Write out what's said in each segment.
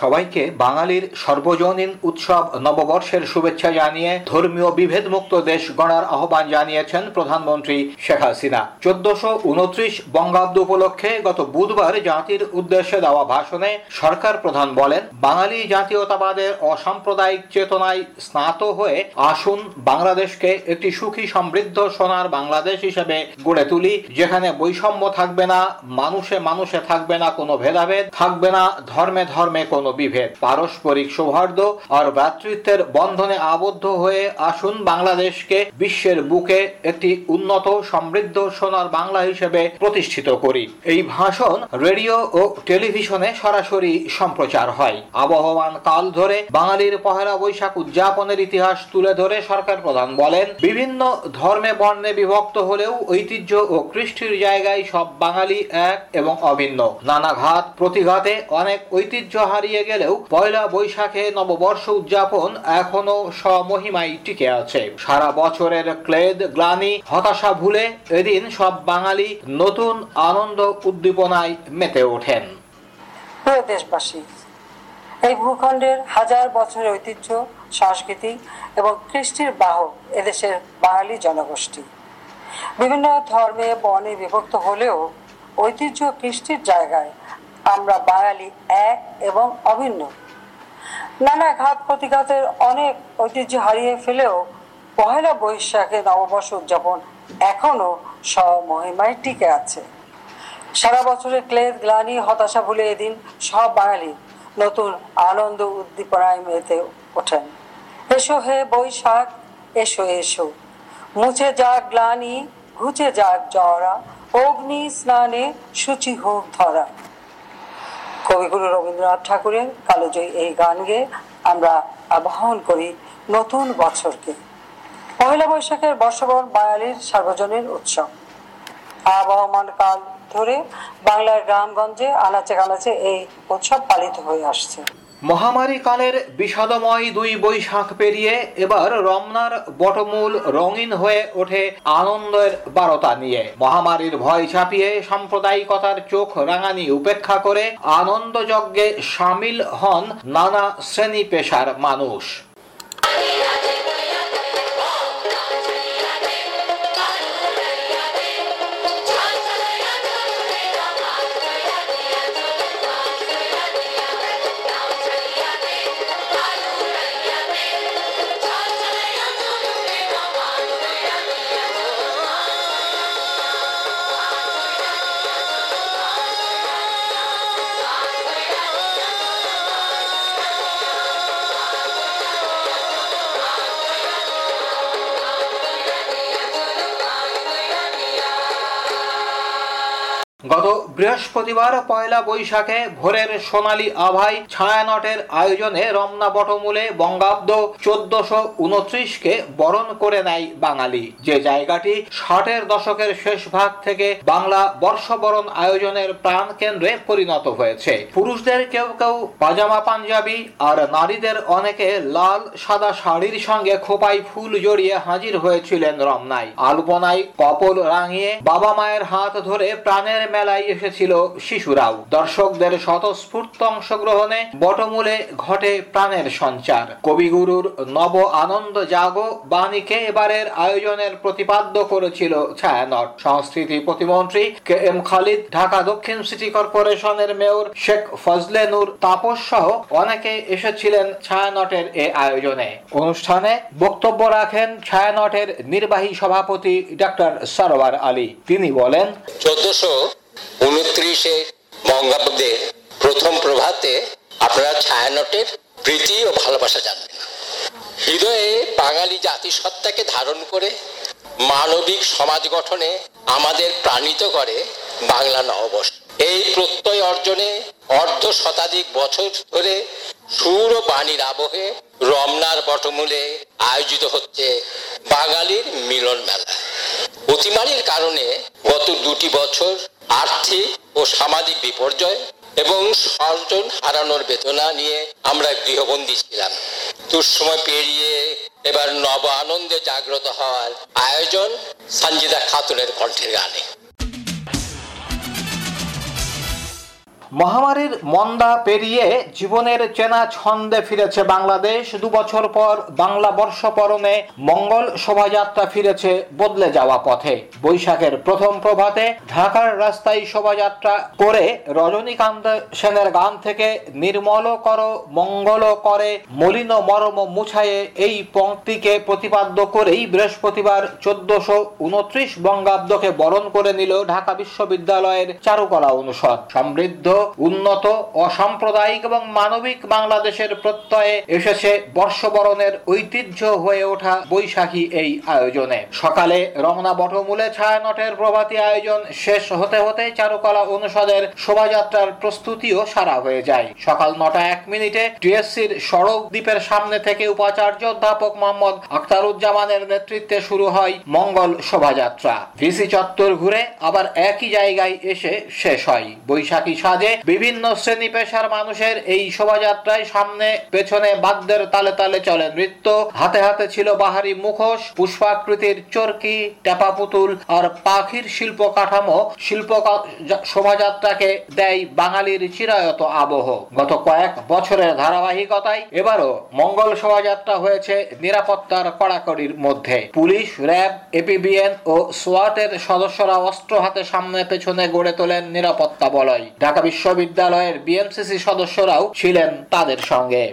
সবাইকে বাঙালির সর্বজনীন উৎসব নববর্ষের শুভেচ্ছা জানিয়ে ধর্মীয় বিভেদ মুক্ত দেশ গড়ার আহ্বান জানিয়েছেন প্রধানমন্ত্রী শেখ হাসিনা। চোদ্দশো উনত্রিশ বঙ্গাব্দ উপলক্ষে গত বুধবার জাতির উদ্দেশ্যে দেওয়া ভাষণে সরকার প্রধান বলেন, বাঙালি জাতীয়তাবাদের অসাম্প্রদায়িক চেতনায় স্নাত হয়ে আসুন বাংলাদেশকে একটি সুখী সমৃদ্ধ সোনার বাংলাদেশ হিসেবে গড়ে তুলি, যেখানে বৈষম্য থাকবে না, মানুষে মানুষে থাকবে না, কোনো ভেদাভেদ থাকবে না, ধর্মে ধর্মে কোনো বিভেদ পারস্পরিক সৌহার্দ্য আর ভ্রাতৃত্বের বন্ধনে আবদ্ধ হয়ে আসুন বাংলাদেশকে বিশ্বের বুকে একটি উন্নত, সমৃদ্ধ সোনার বাংলা হিসেবে প্রতিষ্ঠিত করি। এই ভাষণ রেডিও ও টেলিভিশনে সরাসরি সম্প্রচার হয়। আবহমান কাল ধরে বাঙালির পহেলা বৈশাখ উদযাপনের ইতিহাস তুলে ধরে সরকার প্রধান বলেন, বিভিন্ন ধর্মে বর্ণে বিভক্ত হলেও ঐতিহ্য ও কৃষ্টির জায়গায় সব বাঙালি এক এবং অভিন্ন। নানা ঘাত প্রতিঘাতে অনেক ঐতিহ্য হারিয়ে গেলেও পয়লা বৈশাখে নববর্ষ উদযাপন এখনও স্বমহিমায় টিকে আছে। সারা বছরের ক্লেদ, গ্লানি, হতাশা ভুলে এদিন সব বাঙালি নতুন আনন্দ উদ্দীপনায় মেতে ওঠেন। দেশবাসী, এই ভূখণ্ডের হাজার বছরের ঐতিহ্য, সংস্কৃতি এবং কৃষ্টির বাহক এদেশের বাঙালি জনগোষ্ঠী। বিভিন্ন ধর্মে বনে বিভক্ত হলেও ঐতিহ্য কৃষ্টির জায়গায় আমরা বাঙালি এক এবং অভিন্ন। নানা ঘাত প্রতিঘাতের অনেক ঐতিহ্য হারিয়ে ফেলেও পহেলা বৈশাখে নববর্ষ উদযাপন এখনও স্বমহিমায় টিকে আছে। সারা বছরের ক্লেদ, গ্লানি, হতাশা ভুলে এদিন সব বাঙালি নতুন আনন্দ উদ্দীপনায় মেতে ওঠেন। এসো হে বৈশাখ, এসো এসো। মুছে যাক গ্লানি, ঘুচে যাক জরা, অগ্নি স্নানে সূচি হোক ধরা। কবিগুরু রবীন্দ্রনাথ ঠাকুরের কালোজয়ী এই গান গেয়ে আমরা আবাহন করি নতুন বছরকে। পয়লা বৈশাখের বর্ষবরণ বাঙালির সার্বজনীন উৎসব। আবহমান কাল ধরে বাংলার গ্রামগঞ্জে আনাচে কানাচে এই উৎসব পালিত হয়ে আসছে। মহামারী কালের বিষাদময় দুই বৈশাখ পেরিয়ে এবার রমনার বটমূল রঙিন হয়ে ওঠে আনন্দের বারতা নিয়ে। মহামারীর ভয় ছাপিয়ে সাম্প্রদায়িকতার চোখ রাঙানি উপেক্ষা করে আনন্দযজ্ঞে সামিল হন নানা শ্রেণি পেশার মানুষ। গত বৃহস্পতিবার পয়লা বৈশাখে ভোরের সোনালী আভাই ছায়ানটের আয়োজনে রমনা বটমূলে বঙ্গাব্দ চোদ্দশো উনত্রিশকে বরণ করে নেয় বাঙালি। যে জায়গাটি ষাটের দশকের শেষ ভাগ থেকে বাংলা বর্ষবরণ আয়োজনের প্রাণ কেন্দ্রে পরিণত হয়েছে। পুরুষদের কেউ কেউ পাজামা পাঞ্জাবি আর নারীদের অনেকে লাল, সাদা শাড়ির সঙ্গে খোপাই ফুল জড়িয়ে হাজির হয়েছিলেন রমনায়। আলপনায় কপল রাঙিয়ে বাবা মায়ের হাত ধরে প্রাণের মেলায় এসেছিল শিশুরাও। দর্শকদের স্বতঃস্ফূর্ত অংশগ্রহণে বটমূলে ঘটে প্রাণের সঞ্চার। কবিগুরুর নব আনন্দ জাগো বাণীকে এবারের আয়োজনের প্রতিপাদ্য করেছিল ছায়ানট। সংস্কৃতি প্রতিমন্ত্রী কে এম খালিদ, ঢাকা দক্ষিণ সিটি কর্পোরেশনের মেয়র শেখ ফজলে নূর তাপস সহ অনেকে এসেছিলেন ছায়ানটের এ আয়োজনে। অনুষ্ঠানে বক্তব্য রাখেন ছায়ানটের নির্বাহী সভাপতি ডক্টর সরওয়ার আলী। তিনি বলেন, চোদ্দশো উনত্রিশে বঙ্গাব্দে প্রথম প্রভাতে আপনারা ছায়ানটের প্রীতি ও ভালোবাসা জানবেন। হৃদয়ে বাঙালি জাতিসত্তাকে ধারণ করে মানবিক সমাজ গঠনে আমাদের প্রাণিত করে বাংলা নববর্ষ। এই প্রত্যয় অর্জনে অর্ধ শতাধিক বছর ধরে সুর ও বাণীর আবহে রমনার বটমূলে আয়োজিত হচ্ছে বাঙালির মিলন মেলা। অতিমারির কারণে গত দুটি বছর আর্থিক ও সামাজিক বিপর্যয় এবং স্বজন হারানোর বেদনা নিয়ে আমরা গৃহবন্দী ছিলাম। দুঃসময় পেরিয়ে এবার নব আনন্দে জাগ্রত হওয়ার আয়োজন সঞ্জিদা খাতুনের কণ্ঠের গানে। মহামারীর মন্দা পেরিয়ে জীবনের চেনা ছন্দে ফিরেছে বাংলাদেশ। দু বছর পর বাংলা বর্ষ পরনে মঙ্গল শোভাযাত্রা ফিরেছে বদলে যাওয়া পথে। বৈশাখের প্রথম প্রভাতে ঢাকার রাস্তায় শোভাযাত্রা করে রজনীকান্ত সেনের গান থেকে নির্মল কর, মঙ্গল করে, মলিন মরম মুছায়ে এই পংক্তিকে প্রতিপাদ্য করেই বৃহস্পতিবার চোদ্দশো উনত্রিশ বঙ্গাব্দকে বরণ করে নিল ঢাকা বিশ্ববিদ্যালয়ের চারুকলা অনুষদ। সমৃদ্ধ উন্নত, অসাম্প্রদায়িক এবং মানবিক বাংলাদেশের প্রত্যয়ে এসেছে বর্ষবরণের ঐতিহ্য হয়ে ওঠা বৈশাখী এই আয়োজনে। সকালে রমনা বটমূলে ছায়ানটের প্রভাতী আয়োজন শেষ হতে হতে চারুকলা অনুষদের শোভাযাত্রার প্রস্তুতিও সারা হয়ে যায়। সকাল নটা এক মিনিটে টিএসসির সড়ক দ্বীপের সামনে থেকে উপাচার্য অধ্যাপক মোহাম্মদ আখতারুজ্জামানের নেতৃত্বে শুরু হয় মঙ্গল শোভাযাত্রা। ভিসি চত্বর ঘুরে আবার একই জায়গায় এসে শেষ হয়। বৈশাখী সাজে বিভিন্ন শ্রেণি পেশার মানুষের এই শোভাযাত্রায় সামনে পেছনে বাদ্যের তালে তালে চলে নৃত্য। হাতে হাতে ছিল বাহারি মুখোশ, পুষ্পাকৃতির চরকি টেপা পুতুল আর পাখির শিল্প কাঠামো। শিল্প শোভাযাত্রাকে দেয় বাঙালির চিরায়ত আবহ। গত কয়েক বছরের ধারাবাহিকতায় এবারও মঙ্গল শোভাযাত্রা হয়েছে নিরাপত্তার কড়াকড়ির মধ্যে। পুলিশ, র্যাব, এপিবিএন ও সোয়াটের সদস্যরা অস্ত্র হাতে সামনে পেছনে গড়ে তোলেন নিরাপত্তা বলয়। ঢাকা বিশ্ববিদ্যালয়ের বিএমসিসি সদস্যরাও ছিলেন তাদের সঙ্গে।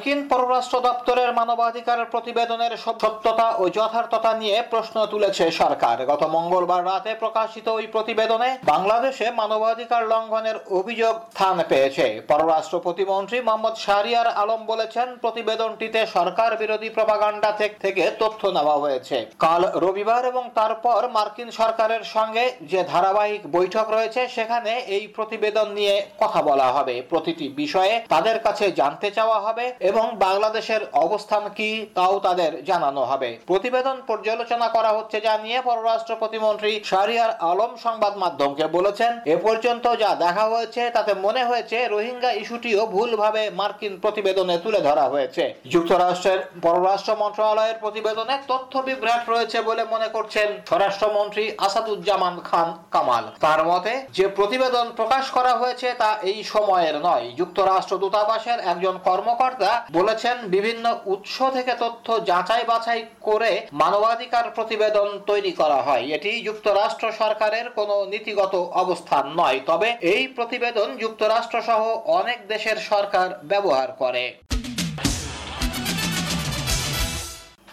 মার্কিন পররাষ্ট্র দপ্তরের মানবাধিকার প্রতিবেদনের সত্যতা ও যথার্থতা নিয়ে প্রশ্ন তুলেছে সরকার। গত মঙ্গলবার রাতে প্রকাশিত ওই প্রতিবেদনে বাংলাদেশে মানবাধিকার লঙ্ঘনের অভিযোগ স্থান পেয়েছে। পররাষ্ট্র প্রতিমন্ত্রী মোহাম্মদ শাহরিয়ার আলম বলেছেন, প্রতিবেদনটিতে সরকার বিরোধী প্রপাগান্ডা থেকে তথ্য নেওয়া হয়েছে। কাল রবিবার এবং তারপর মার্কিন সরকারের সঙ্গে যে ধারাবাহিক বৈঠক রয়েছে, সেখানে এই প্রতিবেদন নিয়ে কথা বলা হবে। প্রতিটি বিষয়ে তাদের কাছে জানতে চাওয়া হবে এবং বাংলাদেশের অবস্থান কি তাও তাদের জানানো হবে। প্রতিবেদন পর্যালোচনা করা হচ্ছে যা নিয়ে পররাষ্ট্র প্রতিমন্ত্রী শাহরিয়ার আলম সংবাদ মাধ্যমকে বলেছেন, এ পর্যন্ত যা দেখা হয়েছে তাতে মনে হয়েছে রোহিঙ্গা ইস্যুটিও ভুলভাবে মার্কিন প্রতিবেদনে তুলে ধরা হয়েছে। যুক্তরাষ্ট্রের পররাষ্ট্র মন্ত্রণালয়ের প্রতিবেদনে তথ্য বিভ্রাট রয়েছে বলে মনে করছেন স্বরাষ্ট্রমন্ত্রী আসাদুজ্জামান খান কামাল। তার মতে, যে প্রতিবেদন প্রকাশ করা হয়েছে তা এই সময়ের নয়। যুক্তরাষ্ট্র দূতাবাসের একজন কর্মকর্তা বলেছেন, বিভিন্ন উৎস থেকে তথ্য যাচাই বাছাই করে মানবাধিকার প্রতিবেদন তৈরি করা হয়। এটি যুক্তরাষ্ট্র সরকারের কোনো নীতিগত অবস্থান নয়, তবে এই প্রতিবেদন যুক্তরাষ্ট্র সহ অনেক দেশের সরকার ব্যবহার করে।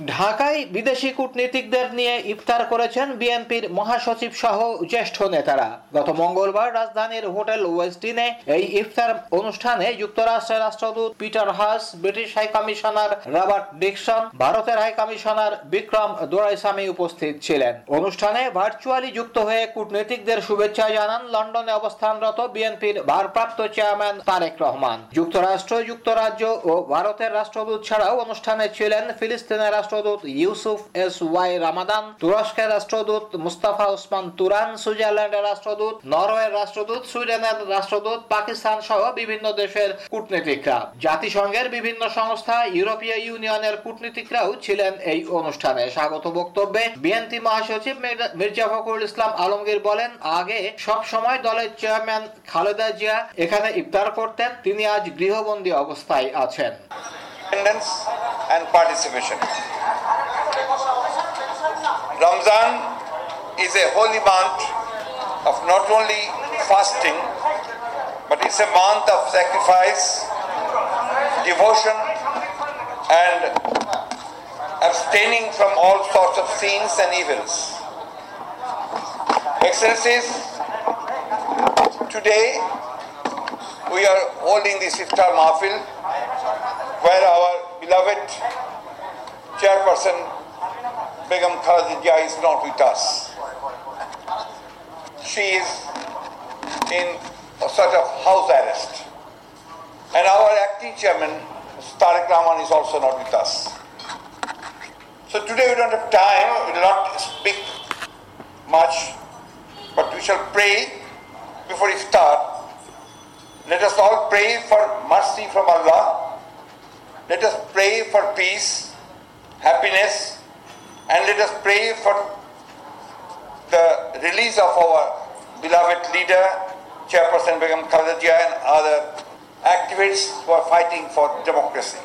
ঢাকায় বিদেশি কূটনীতিকদের নিয়ে ইফতার করেছেন বিএনপির মহাসচিব সহ জ্যেষ্ঠ নেতারা। গত মঙ্গলবার রাজধানীর হোটেল ওয়েস্টিনে এই ইফতার অনুষ্ঠানে যুক্তরাষ্ট্রের রাষ্ট্রদূত Peter Haas British high commissioner Robert Dickson, ভারতের হাই কমিশনার বিক্রম দোরাইসামি উপস্থিত ছিলেন। অনুষ্ঠানে ভার্চুয়ালি যুক্ত হয়ে কূটনীতিকদের শুভেচ্ছা জানান লন্ডনে অবস্থানরত বিএনপির ভারপ্রাপ্ত চেয়ারম্যান তারেক রহমান। যুক্তরাষ্ট্র, যুক্তরাজ্য ও ভারতের রাষ্ট্রদূত ছাড়াও অনুষ্ঠানে ছিলেন ফিলিস্তিনের রাষ্ট্রদূত ইউসুফ এস ওয়াই রামাদান, তুরস্কের রাষ্ট্রদূত মুস্তাফা ওসমান তুরান, সুইজারল্যান্ডের রাষ্ট্রদূত, নরওয়ের রাষ্ট্রদূত, সুইডেনের রাষ্ট্রদূত, পাকিস্তান সহ বিভিন্ন দেশের কূটনীতিকরা। জাতিসংঘের বিভিন্ন সংস্থা, ইউরোপীয় ইউনিয়নের কূটনীতিকরাও ছিলেন এই অনুষ্ঠানে। স্বাগত বক্তব্যে বিএনপি মহাসচিব মির্জা ফখরুল ইসলাম আলমগীর বলেন, আগে সব সময় দলের চেয়ারম্যান খালেদা জিয়া এখানে ইফতার করতেন, তিনি আজ গৃহবন্দী অবস্থায় আছেন। And participation. Ramzan is a holy month of not only fasting, but it's a month of sacrifice, devotion, and abstaining from all sorts of sins and evils. Excellencies, today we are holding this iftar mahfil where our beloved chairperson Begum Khalidja is not with us. She is in a sort of house arrest. And our acting chairman, Tariq Rahman, is also not with us. So today we don't have time, we will not speak much, but we shall pray before we start. Let us all pray for mercy from Allah. Let us pray for peace, happiness, and let us pray for the release of our beloved leader, Chairperson Begum Khalida and other activists who are fighting for democracy.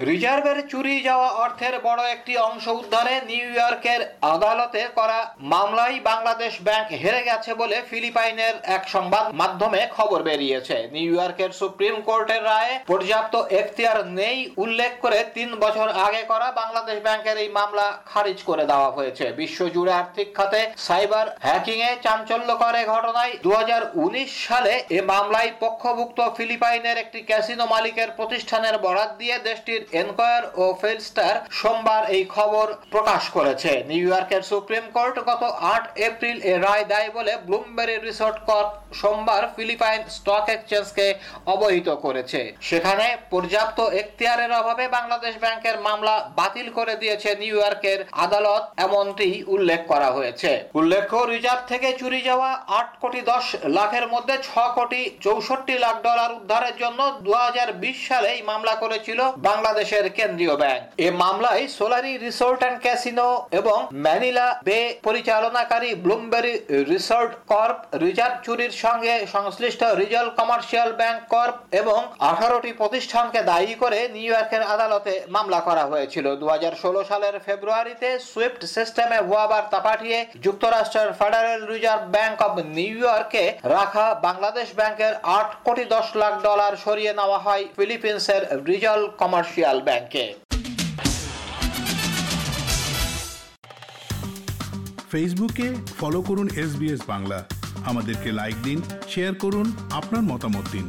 রিজার্ভের চুরি যাওয়া অর্থের বড় একটি অংশ উদ্ধারে new ইয়র্কের আদালতে করা মামলায় বাংলাদেশ ব্যাংক হেরে গেছে বলে ফিলিপাইনের এক সংবাদ মাধ্যমে খবর বেরিয়েছে। নিউ ইয়র্কের সুপ্রিম কোর্টের রায়ে পর্যাপ্ত এখতিয়ার নেই উল্লেখ করে তিন বছর আগে করা বাংলাদেশ ব্যাংকের এই মামলা খারিজ করে দেওয়া হয়েছে। বিশ্বজুড়ে আর্থিক খাতে সাইবার হ্যাকিং এ চাঞ্চল্যকর ঘটনায় দু হাজার উনিশ সালে এ মামলায় পক্ষভুক্ত ফিলিপাইনের একটি ক্যাসিনো মালিকের প্রতিষ্ঠানের বরাত দিয়ে দেশটির এনকোয়ার ও ফেলস্টার সোমবার এই খবর প্রকাশ করেছে। নিউ ইয়র্কের সুপ্রিম কোর্ট গত আট এপ্রিল এ রায় দেয় বলে ব্লুমবেরি রিসোর্ট কর্প সোমবার ফিলিপাইন স্টক এক্সচেঞ্জকে অবহিত করেছে। সেখানে পর্যাপ্ত এখতিয়ারের অভাবে বাংলাদেশ ব্যাংকের মামলা বাতিল করে দিয়েছে নিউ ইয়র্কের আদালত, এমনটি উল্লেখ করা হয়েছে। উল্লেখ্য, রিজার্ভ থেকে চুরি যাওয়া আট কোটি দশ লাখের মধ্যে ছ কোটি চৌষট্টি লাখ ডলার উদ্ধারের জন্য দু সালে এই মামলা করেছিল বাংলাদেশের কেন্দ্রীয় ব্যাংক। এ মামলায় সোলারি রিসোর্ট অ্যান্ড ক্যাসিনো এবং ম্যানিলা বে পরিচালনাকারী ব্লুমবেরি রিসোর্ট কর্প রিজার্ভ চুরির সঙ্গে সংশ্লিষ্ট রিজাল কমার্শিয়াল ব্যাংক কর্প এবং আঠারোটি প্রতিষ্ঠানকে দায়ী করে নিউ ইয়র্কের আদালতে মামলা করা হয়েছিল। দু সালের ফেব্রুয়ারিতে সুইফট সিস্টেমে ভুয়া বার্তা পাঠিয়ে যুক্তরাষ্ট্রের federal reserve bank of New ইয়র্কে রাখা বাংলাদেশ ব্যাংকের আট কোটি দশ লাখ ডলার সরিয়ে নেওয়া হয় ফিলিপিন্সের রিজাল কমার্শিয়াল ব্যাংকে ফেসবুকে ফলো করুন এস বাংলা। আমাদেরকে লাইক দিন শেয়ার করুন, আপনার মতামত দিন।